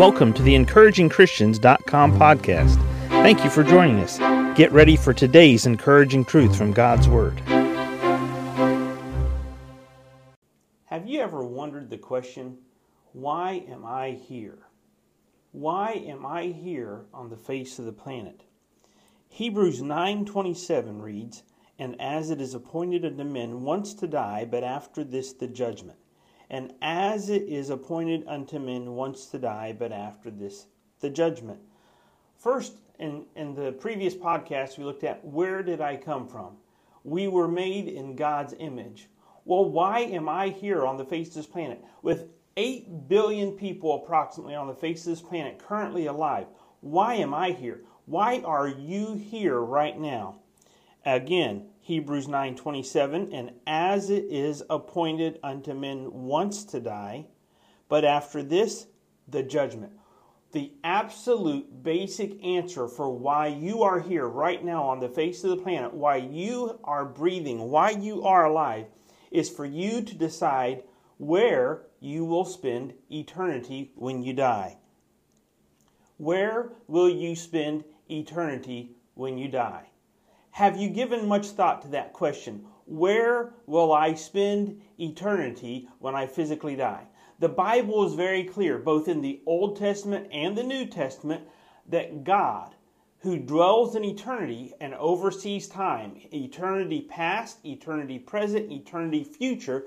Welcome to the encouragingchristians.com podcast. Thank you for joining us. Get ready for today's encouraging truth from God's Word. Have you ever wondered the question, why am I here? Why am I here on the face of the planet? Hebrews 9:27 reads, "And as it is appointed unto men once to die, but after this the judgment." And as it is appointed unto men once to die, but after this the judgment. First, in, in the previous podcast, we looked at where did I come from? We were made in God's image. Well, why am I here on the face of this planet? With 8 billion people approximately on the face of this planet currently alive, why am I here? Why are you here right now? Again, Hebrews 9:27, and as it is appointed unto men once to die, but after this the judgment. The absolute basic answer for why you are here right now on the face of the planet, why you are breathing, why you are alive, is for you to decide where you will spend eternity when you die. Where will you spend eternity when you die? Have you given much thought to that question? Where will I spend eternity when I physically die? The Bible is very clear, both in the Old Testament and the New Testament, that God, who dwells in eternity and oversees time, eternity past, eternity present, eternity future,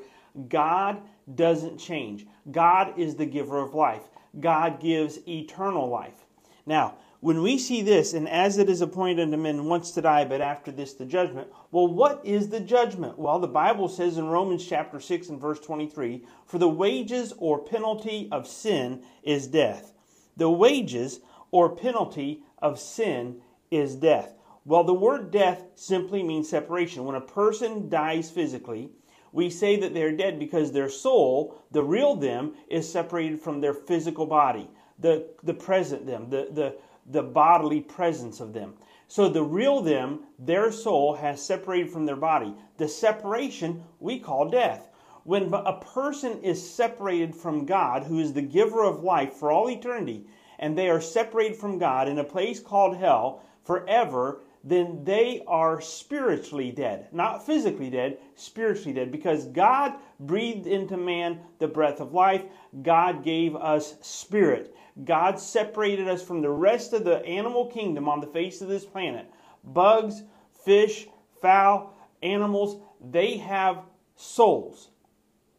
God doesn't change. God is the giver of life. God gives eternal life. Now, when we see this, and as it is appointed unto men once to die, but after this the judgment, well, what is the judgment? Well, the Bible says in Romans chapter 6 and verse 23 For the wages or penalty of sin is death. The wages or penalty of sin is death. Well, the word death simply means separation. When a person dies physically, we say that they're dead because their soul, the real them, is separated from their physical body, the, the present them, the, the, the bodily presence of them. So the real them, their soul, has separated from their body. The separation we call death. When a person is separated from God, who is the giver of life for all eternity, and they are separated from God in a place called hell forever, then they are spiritually dead. Not physically dead, spiritually dead. Because God breathed into man the breath of life, God gave us spirit. God separated us from the rest of the animal kingdom on the face of this planet. Bugs, fish, fowl, animals, they have souls,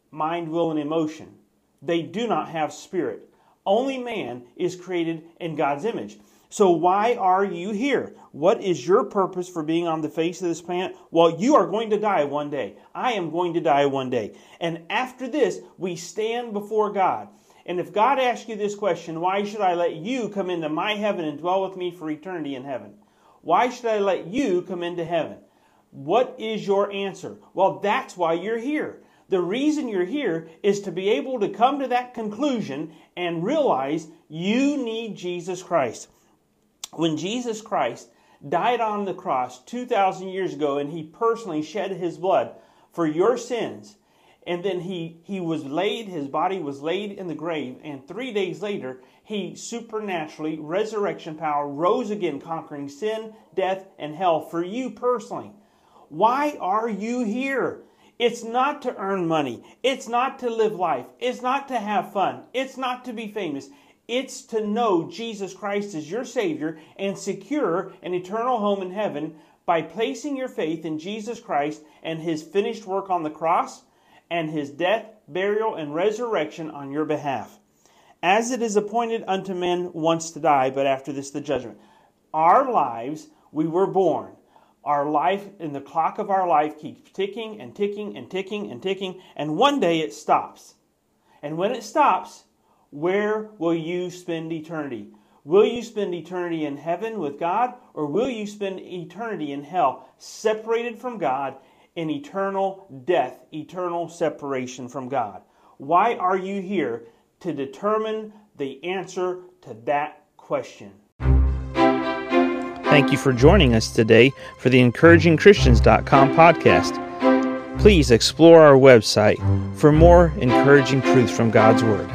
mind, will, and emotion. They do not have spirit. Only man is created in God's image. So, why are you here? What is your purpose for being on the face of this planet? Well, you are going to die one day. I am going to die one day. And after this, we stand before God. And if God asks you this question, why should I let you come into my heaven and dwell with me for eternity in heaven? Why should I let you come into heaven? What is your answer? Well, that's why you're here. The reason you're here is to be able to come to that conclusion and realize you need Jesus Christ. When Jesus Christ died on the cross 2,000 years ago and he personally shed his blood for your sins, and then he, he was laid, his body was laid in the grave, and three days later, he supernaturally, resurrection power, rose again, conquering sin, death, and hell for you personally. Why are you here? It's not to earn money. It's not to live life. It's not to have fun. It's not to be famous. It's to know Jesus Christ as your Savior and secure an eternal home in heaven by placing your faith in Jesus Christ and His finished work on the cross and his death, burial, and resurrection on your behalf. As it is appointed unto men once to die, but after this the judgment. Our lives, we were born. Our life, in the clock of our life, keeps ticking and ticking and ticking and ticking, and one day it stops. And when it stops, where will you spend eternity? Will you spend eternity in heaven with God, or will you spend eternity in hell, separated from God in eternal death, eternal separation from God. Why are you here? To determine the answer to that question. Thank you for joining us today for the encouragingchristians.com podcast. Please explore our website for more encouraging truths from God's Word.